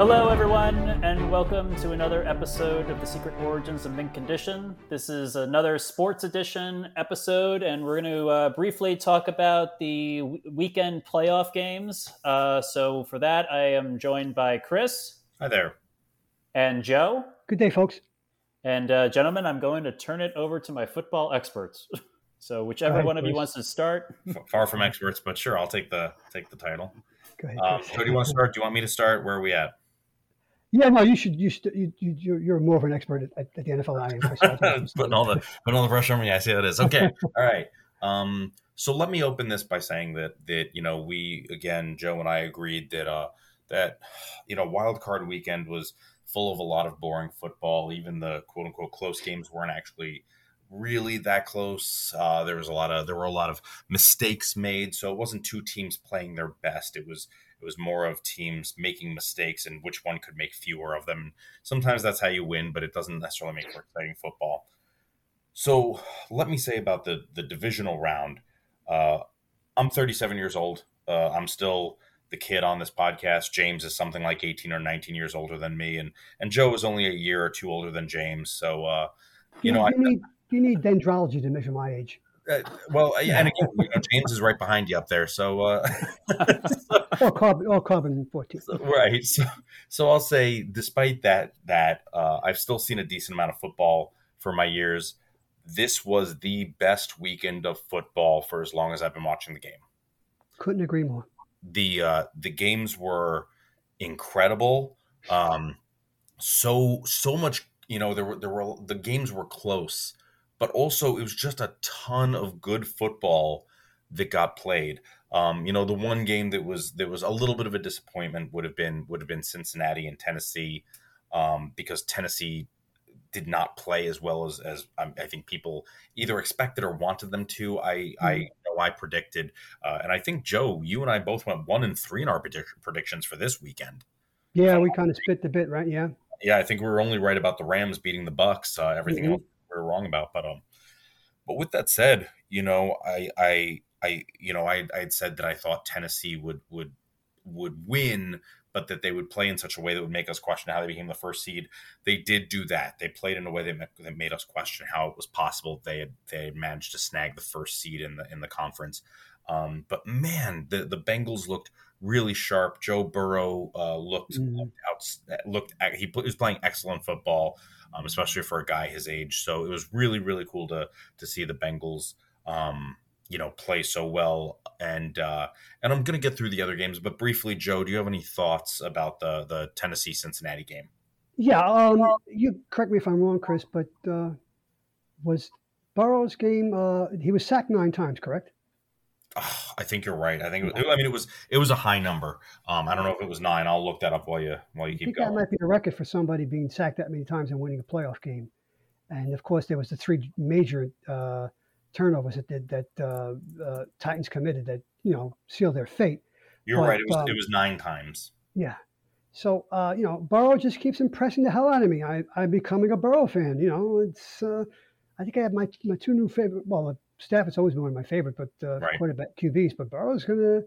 Hello, everyone, and welcome to another episode of the Secret Origins of Mint Condition. This is another sports edition episode, and we're going to uh, briefly talk about the w- weekend playoff games. Uh, so, for that, I am joined by Chris. Hi there. And Joe. Good day, folks. And, uh, gentlemen, I'm going to turn it over to my football experts. so, whichever ahead, one of you wants to start. Far from experts, but sure, I'll take the take the title. Go ahead. Um, so, do you want to start? Do you want me to start? Where are we at? Yeah, no, you should. You, should, you, you you're- more of an expert at, at the NFL than I am. Putting all the putting all the pressure on me. I see how it is. Okay, all right. Um, so let me open this by saying that that you know we again Joe and I agreed that uh that you know wild card weekend was full of a lot of boring football. Even the quote unquote close games weren't actually really that close. Uh, there was a lot of there were a lot of mistakes made, so it wasn't two teams playing their best. It was it was more of teams making mistakes and which one could make fewer of them. Sometimes that's how you win, but it doesn't necessarily make for exciting football. So let me say about the the divisional round. Uh, I'm 37 years old. Uh, I'm still the kid on this podcast. James is something like 18 or 19 years older than me, and and Joe is only a year or two older than James. So uh, you know, I, need you need dendrology to measure my age. Uh, well, and again, you know, James is right behind you up there. So uh, Or carbon, or carbon fourteen. right so, so i'll say despite that that uh, i've still seen a decent amount of football for my years this was the best weekend of football for as long as i've been watching the game Couldn't agree more. the uh, the games were incredible um, so so much you know there were there were the games were close but also it was just a ton of good football that got played um, you know the one game that was that was a little bit of a disappointment would have been would have been Cincinnati and Tennessee um, because Tennessee did not play as well as as um, I think people either expected or wanted them to. I I know I predicted, uh, and I think Joe, you and I both went one and three in our predict- predictions for this weekend. Yeah, we kind of split the bit, right? Yeah. Yeah, I think we were only right about the Rams beating the Bucks. Uh, everything Mhm. else we were wrong about. But um, but with that said, you know, I I I you know I I had said that I thought Tennessee would would would win, but that they would play in such a way that would make us question how they became the first seed. They did do that. They played in a way that, that made us question how it was possible they had they had managed to snag the first seed in the in the conference. Um, but man, the the Bengals looked really sharp. Joe Burrow uh, looked Mhm. looked out, looked he was playing excellent football, um, especially for a guy his age. So it was really really cool to to see the Bengals. Um, you know, play so well, and uh, and I'm gonna get through the other games, but briefly, Joe, do you have any thoughts about the the Tennessee Cincinnati game? Yeah. Um, you correct me if I'm wrong, Chris, but uh, was Burrow's game? Uh, he was sacked nine times, correct? Ah, I think you're right. I think it was, I mean it was it was a high number. Um, I don't know if it was nine. I'll look that up while you while you keep going. I keep think that might be a record for somebody being sacked that many times and winning a playoff game. And of course, there was the three major uh, turnovers that did, that uh, uh, Titans committed that you know sealed their fate. You're but, right. It was um, it was nine times. Yeah. So uh, you know, Burrow just keeps impressing the hell out of me. I, I'm becoming a Burrow fan. You know, it's uh, I think I have my my two new favorite. Well, Stafford's always been one of my favorite, but uh, Right. quarterback QBs. But Burrow's gonna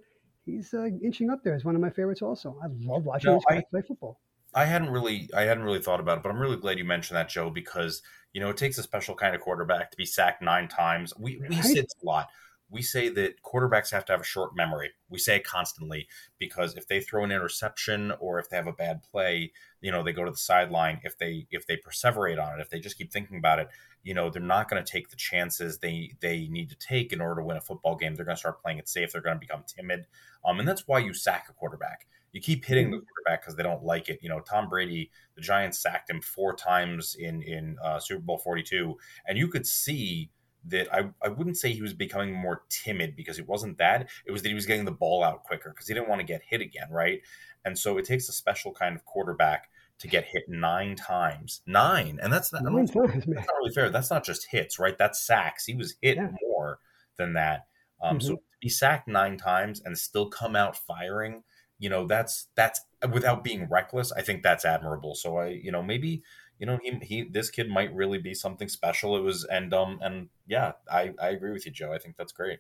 he's uh, inching up there as one of my favorites. Also, I love watching No, I- play football. I hadn't really I hadn't really thought about it, but I'm really glad you mentioned that, Joe, because you know it takes a special kind of quarterback to be sacked nine times. We we Right. this a lot. We say that quarterbacks have to have a short memory. We say it constantly because if they throw an interception or if they have a bad play, you know, they go to the sideline. If they if they perseverate on it, if they just keep thinking about it, you know, they're not going to take the chances they they need to take in order to win a football game. They're going to start playing it safe. They're going to become timid, um, and that's why you sack a quarterback. You keep hitting the quarterback because they don't like it. You know, Tom Brady, the Giants sacked him four times in in uh, Super Bowl forty two, and you could see that I, I wouldn't say he was becoming more timid because it wasn't that. It was that he was getting the ball out quicker because he didn't want to get hit again, right? And so it takes a special kind of quarterback to get hit nine times. Nine. And that's not, Nine times, that's not really fair. That's not just hits, right? That's sacks. He was hit Yeah. more than that. Um, So to be sacked nine times and still come out firing, you know, that's that's without being reckless. I think that's admirable. So I, you know, maybe you know he, he this kid might really be something special. It was and um and yeah, I I agree with you, Joe. I think that's great.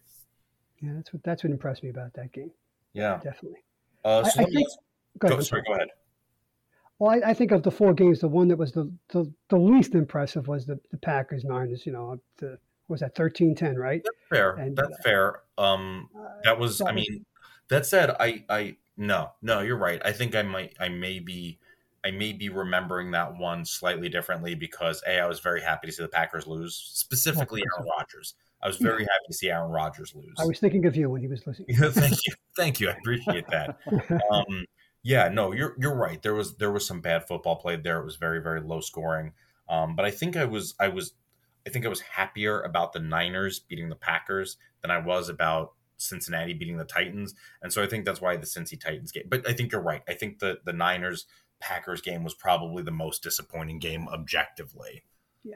Yeah, that's what that's what impressed me about that game. Yeah. Definitely. Uh, so I me think- Go go, ahead. sorry, go ahead. Well, I, I, think of the four games, the one that was the, the, the least impressive was the, the Packers Niners. You know, the, was that 13-10, right? That's fair. And, That's uh, fair. Um, uh, that was. I mean, that said, I I no no, you're right. I think I might I may be I may be remembering that one slightly differently because a I was very happy to see the Packers lose, specifically Aaron Rodgers. I was very happy to see Aaron Rodgers lose. I was thinking of you when he was losing. thank you, thank you. I appreciate that. Um, yeah, no, you're you're right. There was there was some bad football played there. It was very very low scoring. Um, but I think I was I was I think I was happier about the Niners beating the Packers than I was about Cincinnati beating the Titans. And so I think that's why the Cincy Titans game. But I think you're right. I think the the Niners Packers game was probably the most disappointing game objectively. Yeah.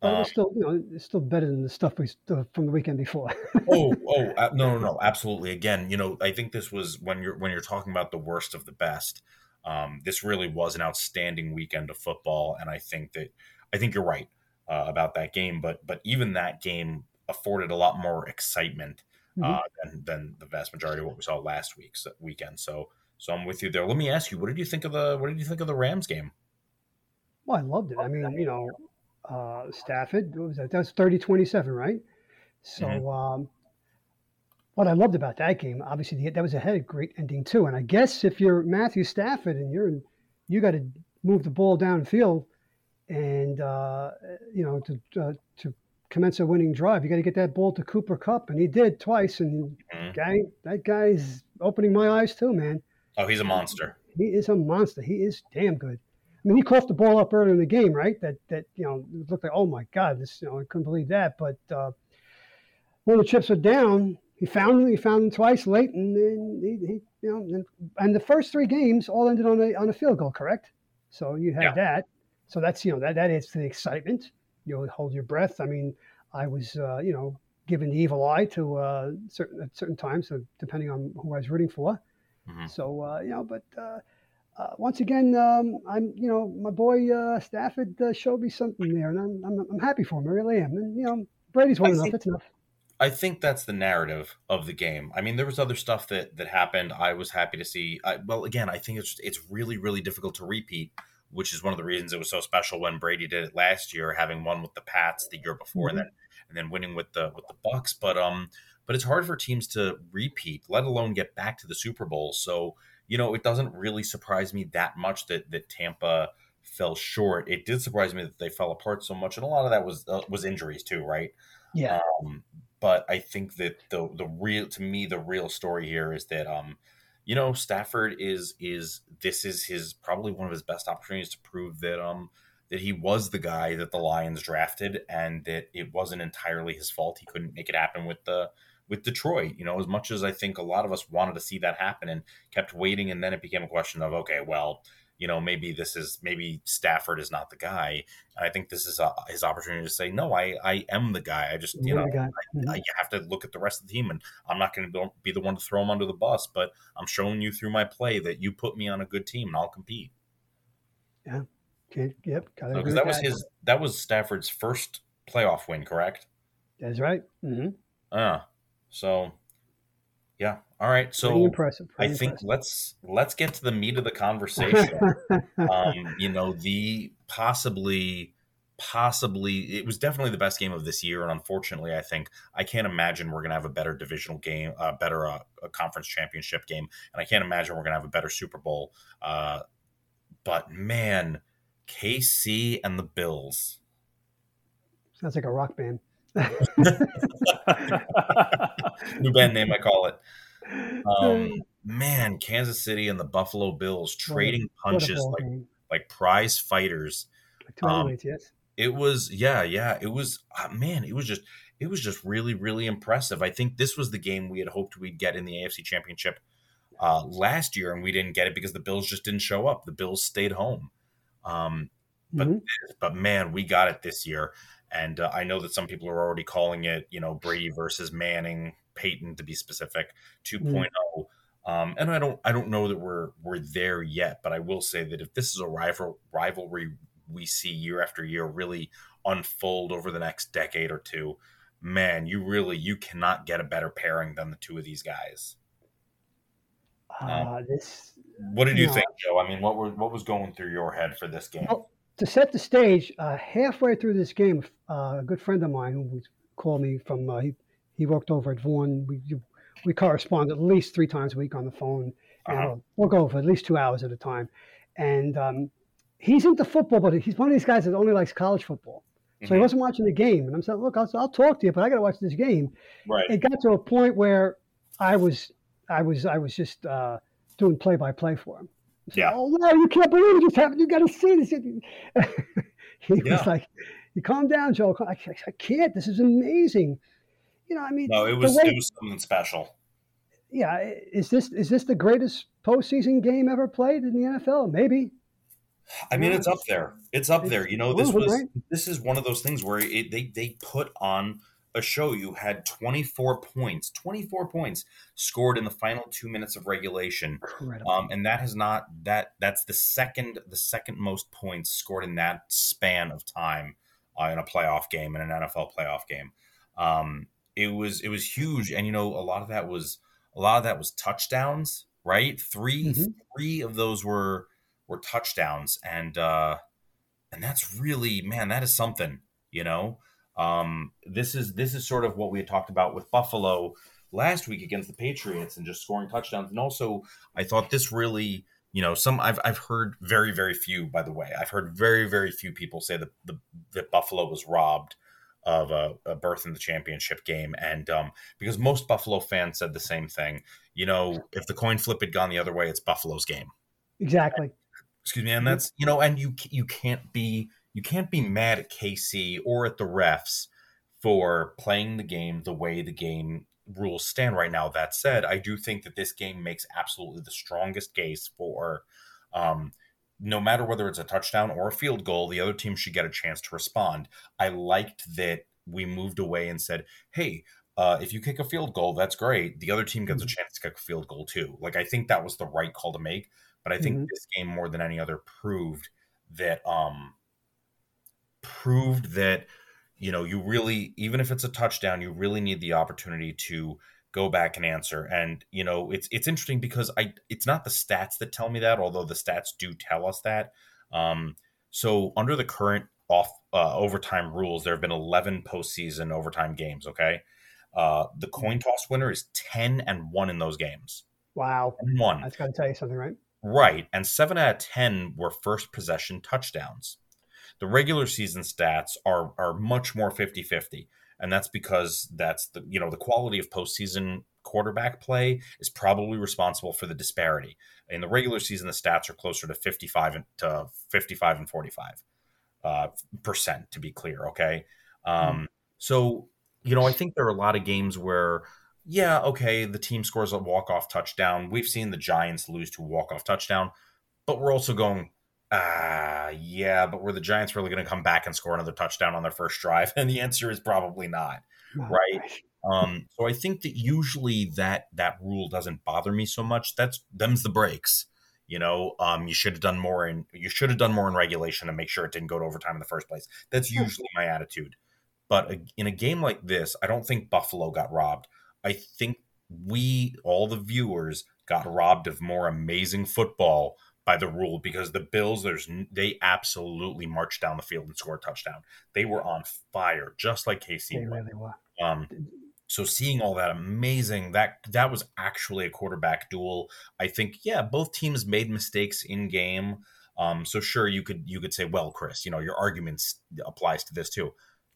But um, it's still, you know, it's still better than the stuff we uh, from the weekend before. oh, oh, uh, no, no, no, absolutely. Again, you know, I think this was when you're when you're talking about the worst of the best. Um, this really was an outstanding weekend of football, and I think that I think you're right uh, about that game. But but even that game afforded a lot more excitement uh, mm-hmm. than than the vast majority of what we saw last week's weekend. So so I'm with you there. Let me ask you, what did you think of the what did you think of the Rams game? Well, I loved it. I mean, you know, uh, Stafford. What was that? That's 30-27, right? So, mm-hmm. um, what I loved about that game, obviously, that was a head great ending too. And I guess if you're Matthew Stafford and you're in, you got to move the ball downfield, and uh, you know to uh, to commence a winning drive, you got to get that ball to Cooper Kupp. and he did twice. And mm-hmm. guy, that guy's opening my eyes too, man. Oh, he's a monster. He is a monster. He is damn good. I mean, he coughed the ball up early in the game, right? That that you know looked like, oh my God, this you know I couldn't believe that. But uh, when the chips were down, he found him. He found them twice late, and then he, he you know, and, and, the first three games all ended on a on a field goal, correct? So you had yeah. that. So that's you know that that adds to the excitement. You hold your breath. I mean, I was uh, you know given the evil eye to uh, certain at certain times, so depending on who I was rooting for. Mm-hmm. So uh, you know, but uh, uh, once again, um, I'm, you know, my boy uh, Stafford uh, showed me something there, and I'm, I'm, I'm, happy for him. I really am. And you know, Brady's won I enough. Think, That's enough. I think that's the narrative of the game. I mean, there was other stuff that that happened. I was happy to see. I, well, again, I think it's it's really really difficult to repeat, which is one of the reasons it was so special when Brady did it last year, having won with the Pats the year before, mm-hmm. and then and then winning with the with the Bucks. But um, but it's hard for teams to repeat, let alone get back to the Super Bowl. So you know, it doesn't really surprise me that much that that Tampa fell short. It did surprise me that they fell apart so much, and a lot of that was uh, was injuries too, right? Yeah. Um, but I think that the the real to me the real story here is that um, you know, Stafford is is this is his probably one of his best opportunities to prove that um that he was the guy that the Lions drafted and that it wasn't entirely his fault. He couldn't make it happen with the with Detroit. You know, as much as I think a lot of us wanted to see that happen and kept waiting, and then it became a question of, okay, well, you know, maybe this is maybe Stafford is not the guy. And I think this is a, his opportunity to say, no, I I am the guy. I just you You're know I, mm-hmm. I, you have to look at the rest of the team, and I'm not going to be the one to throw him under the bus, but I'm showing you through my play that you put me on a good team, and I'll compete. Yeah. Okay. Yep. Because so, that was his that was Stafford's first playoff win, correct? That's right. Mm-hmm. Uh, so, yeah. All right. So Pretty impressive. Pretty I think impressive. let's let's get to the meat of the conversation. um, you know, the possibly possibly it was definitely the best game of this year and unfortunately i think i can't imagine we're going to have a better divisional game a uh, better uh, a conference championship game and i can't imagine we're going to have a better super bowl uh, but man kc and the bills sounds like a rock band New band name, I call it. Um, man, Kansas City and the Buffalo Bills trading punches like game. like prize fighters. Um, yes. It was yeah, yeah. It was uh, man. It was just it was just really really impressive. I think this was the game we had hoped we'd get in the AFC Championship uh, last year, and we didn't get it because the Bills just didn't show up. The Bills stayed home. Um, but mm-hmm. but man, we got it this year. And uh, I know that some people are already calling it, you know, Brady versus Manning, Peyton to be specific, 2.0. Mm. Um, and I don't, I don't know that we're we're there yet, but I will say that if this is a rival rivalry we see year after year really unfold over the next decade or two, man, you really you cannot get a better pairing than the two of these guys. Uh, this what did you, you think, Joe? I mean, what were what was going through your head for this game? Well, to set the stage, uh, halfway through this game, uh, a good friend of mine who called me from uh, he he worked over at Vaughan. We we correspond at least three times a week on the phone, and uh-huh. we'll, we'll go for at least two hours at a time. And um, he's into football, but he's one of these guys that only likes college football. So mm-hmm. he wasn't watching the game, and I'm saying, "Look, I'll, I'll talk to you, but I got to watch this game." Right. It got to a point where I was, I was, I was just uh, doing play by play for him. yeah. Oh no, you can't believe it just happened. You got to see this. he yeah. was like, "You calm down, Joe. I, I, can't. This is amazing." You know, I mean, no, it was way, it was something special. Yeah, is this is this the greatest postseason game ever played in the NFL? Maybe. I mean, it's up there. It's up there. You know, this was this is one of those things where it, they they put on a show. You had 24 points, 24 points scored in the final two minutes of regulation, um, and that has not that that's the second the second most points scored in that span of time uh, in a playoff game in an NFL playoff game. Um, it was it was huge, and you know, a lot of that was a lot of that was touchdowns. Right, 3 mm-hmm. three of those were were touchdowns, and uh, and that's really man, that is something. You know, um, this is this is sort of what we had talked about with Buffalo last week against the Patriots and just scoring touchdowns. And also, I thought this really, you know, some I've I've heard very very few. By the way, I've heard very very few people say that the that Buffalo was robbed of a, a, berth in the championship game. And um, because most Buffalo fans said the same thing, you know, if the coin flip had gone the other way, it's Buffalo's game. Exactly. Excuse me, and that's you know, and you you can't be you can't be mad at KC or at the refs for playing the game the way the game rules stand right now. That said, I do think that this game makes absolutely the strongest case for um, no matter whether it's a touchdown or a field goal, the other team should get a chance to respond. I liked that we moved away and said, hey, uh, if you kick a field goal, that's great. The other team gets a mm-hmm. chance to kick a field goal too. Like I think that was the right call to make. But I think mm-hmm. this game more than any other proved that um proved that you know you really even if it's a touchdown, you really need the opportunity to go back and answer. And you know it's it's interesting because I it's not the stats that tell me that, although the stats do tell us that. Um, so under the current off uh, overtime rules, there have been 11 postseason overtime games. Okay, uh, the coin toss winner is 10 and one in those games. Wow, one. That's got to tell you something, right? Right. And seven out of 10 were first possession touchdowns. The regular season stats are, are much more 50 50. And that's because that's the, you know, the quality of postseason quarterback play is probably responsible for the disparity. In the regular season, the stats are closer to 55 to 55 and 45 uh, percent, to be clear. Okay. Um, mm-hmm. So, you know, I think there are a lot of games where yeah, okay, the team scores a walk-off touchdown. We've seen the Giants lose to walk-off touchdown, but we're also going, ah, uh, yeah, but were the Giants really going to come back and score another touchdown on their first drive? And the answer is probably not, oh, right? Um, so I think that usually that that rule doesn't bother me so much. That's them's the breaks. You know, um, you should have done more in you should have done more in regulation to make sure it didn't go to overtime in the first place. That's usually my attitude. But in a game like this, I don't think Buffalo got robbed. I think we, all the viewers, got robbed of more amazing football by the rule because the Bills, there's they absolutely marched down the field and scored a touchdown. They were on fire, just like KC. They really were. Um, so seeing all that amazing that that was actually a quarterback duel. I think yeah, both teams made mistakes in game. Um, so sure, you could you could say, well, Chris, you know your arguments applies to this too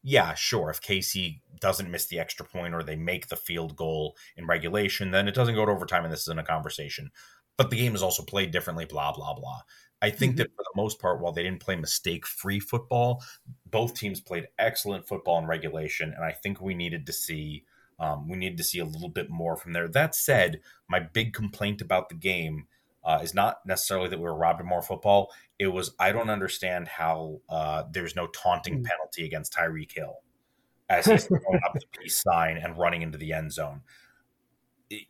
yeah, sure, if KC doesn't miss the extra point or they make the field goal in regulation, then it doesn't go to overtime and this isn't a conversation. But the game is also played differently, blah, blah, blah. I think mm-hmm. that for the most part, while they didn't play mistake free football, both teams played excellent football in regulation. And I think we needed to see. Um, we needed to see a little bit more from there. That said, my big complaint about the game uh, is not necessarily that we were robbed of more football. It was I don't understand how uh, there's no taunting mm. penalty against Tyreek Hill as he's throwing up the peace sign and running into the end zone.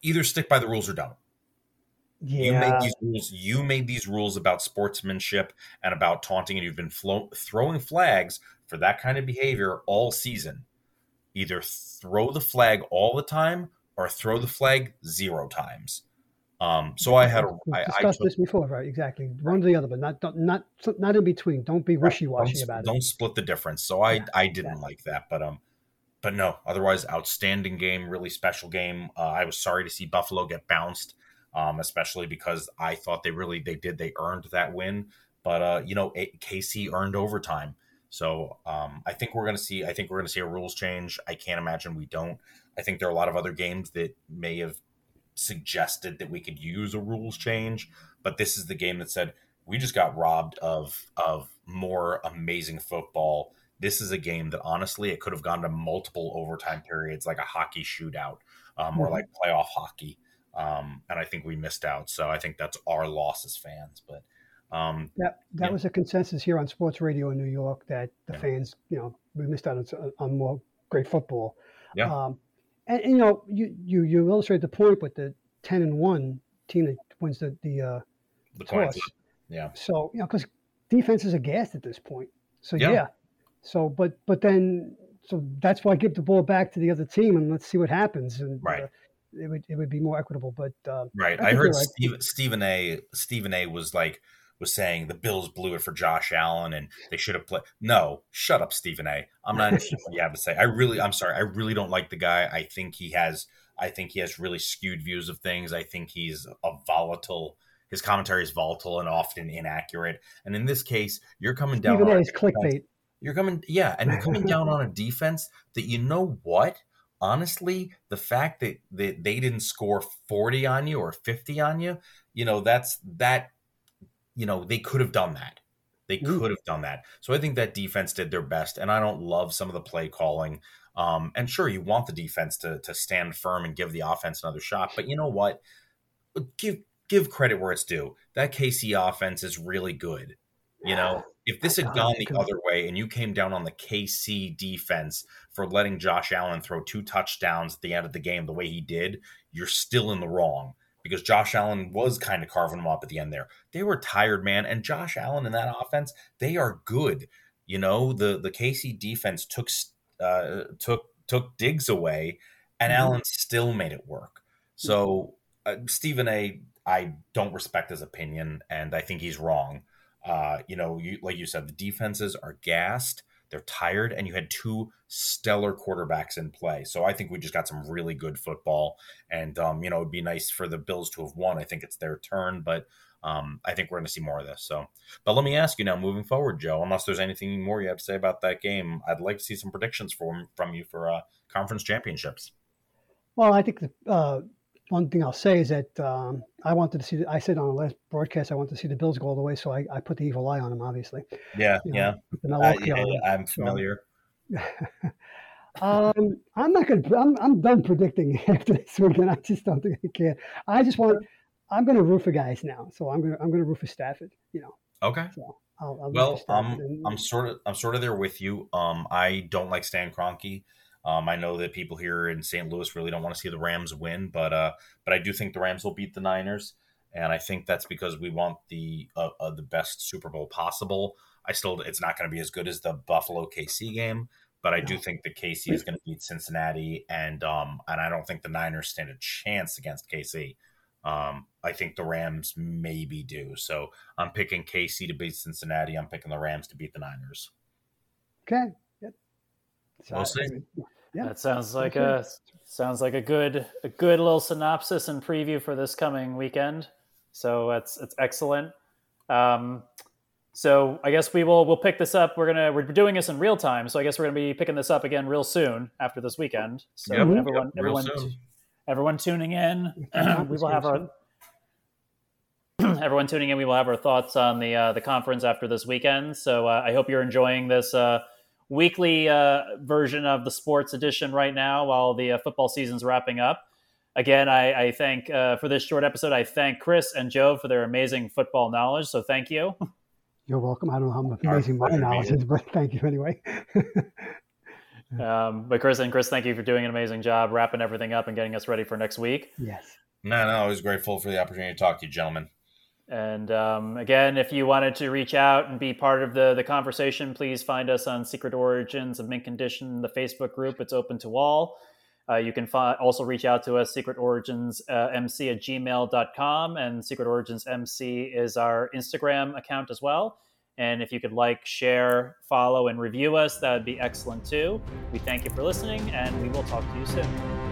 Either stick by the rules or don't. Yeah. You made these rules. You made these rules about sportsmanship and about taunting, and you've been flo- throwing flags for that kind of behavior all season. Either throw the flag all the time or throw the flag zero times. Um, so I had a, We've I, discussed I took, this before, right? Exactly. One or the other, but not not not in between. Don't be wishy washy don't, about don't split the difference. So I Yeah, I didn't yeah. like that, but um, but no. Otherwise, outstanding game, really special game. Uh, I was sorry to see Buffalo get bounced, um, especially because I thought they really they did they earned that win. But uh, you know, A- KC earned overtime. So um, I think we're gonna see. I think we're gonna see a rules change. I can't imagine we don't. I think there are a lot of other games that may have suggested that we could use a rules change, but this is the game that said we just got robbed of of more amazing football. This is a game that honestly it could have gone to multiple overtime periods, like a hockey shootout, um, or Mhm. like playoff hockey. Um, and I think we missed out. So I think that's our loss as fans. But um, That that was a consensus here on sports radio in New York that the Yeah. fans, you know, we missed out on, on more great football. Yeah. Um, and, and, you know, you you you illustrate the point with the ten and one team that wins the the uh, the toss. yeah, So you know, because defenses are gassed at this point. So Yeah. yeah. So but but then so that's why give the ball back to the other team and let's see what happens. And Right. uh, it would it would be more equitable. But uh, right. I I, heard right. Steve, Stephen A. Stephen A. was like was saying the Bills blew it for Josh Allen and they should have played. No, shut up, Stephen A. I'm not interested what you have to say. I really, I'm sorry. I really don't like the guy. I think he has. I think he has really skewed views of things. I think he's a volatile. His commentary is volatile and often inaccurate. And in this case, you're coming down. Stephen on A clickbait. You're coming, yeah, and you're coming down on a defense that you know what? Honestly, the fact that, that they didn't score 40 on you or 50 on you, you know, that's that, you know, they could have done that. They could have done that. So I think that defense did their best, and I don't love some of the play calling. Um, and sure, you want the defense to to stand firm and give the offense another shot, but you know what? Give give credit where it's due. That KC offense is really good. You know, if this had gone the other way and you came down on the KC defense for letting Josh Allen throw two touchdowns at the end of the game the way he did, you're still in the wrong because Josh Allen was kind of carving them up at the end there. They were tired, man, and Josh Allen in that offense, they are good. You know, the the KC defense took uh, took took Diggs away, and Mhm. Allen still made it work. So uh, Stephen A. I don't respect his opinion, and I think he's wrong. Uh, you know, you, like you said, the defenses are gassed, they're tired, and you had two stellar quarterbacks in play. So I think we just got some really good football, and um, you know, it'd be nice for the Bills to have won. I think it's their turn, but um, I think we're going to see more of this. So, but let me ask you now, moving forward, Joe, unless there's anything more you have to say about that game, I'd like to see some predictions from from you for uh, conference championships. Well, I think the uh, one thing I'll say is that um, I wanted to see. I said on the last broadcast I wanted to see the Bills go all the way, so I, I put the evil eye on them. Obviously, Yeah, You know, yeah, Uh, yeah. I'm familiar. um, I'm not going to. I'm, I'm done predicting after this weekend. I just don't think I can. I just want. I'm going to root for guys now, so I'm going to. I'm going to root for Stafford. You know, Okay. so I'll, I'll Well, I'm and- I'm sort of I'm sort of there with you. Um, I don't like Stan Kroenke. Um, I know that people here in St. Louis really don't want to see the Rams win, but uh, but I do think the Rams will beat the Niners, and I think that's because we want the uh, uh, the best Super Bowl possible. I still, it's not going to be as good as the Buffalo KC game, but I do think that KC is going to beat Cincinnati, and um, and I don't think the Niners stand a chance against KC. Um, I think the Rams maybe do. So I'm picking KC to beat Cincinnati. I'm picking the Rams to beat the Niners. okay. Yep. So We'll I- see. I mean, yeah. That sounds like Okay. a sounds like a good a good little synopsis and preview for this coming weekend. So it's it's excellent. Um, so I guess we will we'll pick this up. We're gonna we're doing this in real time, so I guess we're gonna be picking this up again real soon after this weekend. So Yep, everyone yep, everyone soon. everyone tuning in, we will have our everyone tuning in. We will have our thoughts on the uh, the conference after this weekend. So uh, I hope you're enjoying this uh, weekly uh, version of the sports edition right now while the uh, football season's wrapping up. Again, I, I thank uh, for this short episode. I thank Chris and Joe for their amazing football knowledge. So thank you. You're welcome. I don't know how Our amazing my knowledge is, but thank you anyway. Um, but Chris and Chris, thank you for doing an amazing job wrapping everything up and getting us ready for next week. yes. No, no, I was grateful for the opportunity to talk to you, gentlemen. And um, again, if you wanted to reach out and be part of the the conversation, please find us on Secret Origins of Mint Condition, the Facebook group. It's open to all. Uh, you can fi- also reach out to us, Secret Origins uh, MC at gmail.com, and Secret Origins MC is our Instagram account as well. And if you could like, share, follow, and review us, that would be excellent too. We thank you for listening, and we will talk to you soon.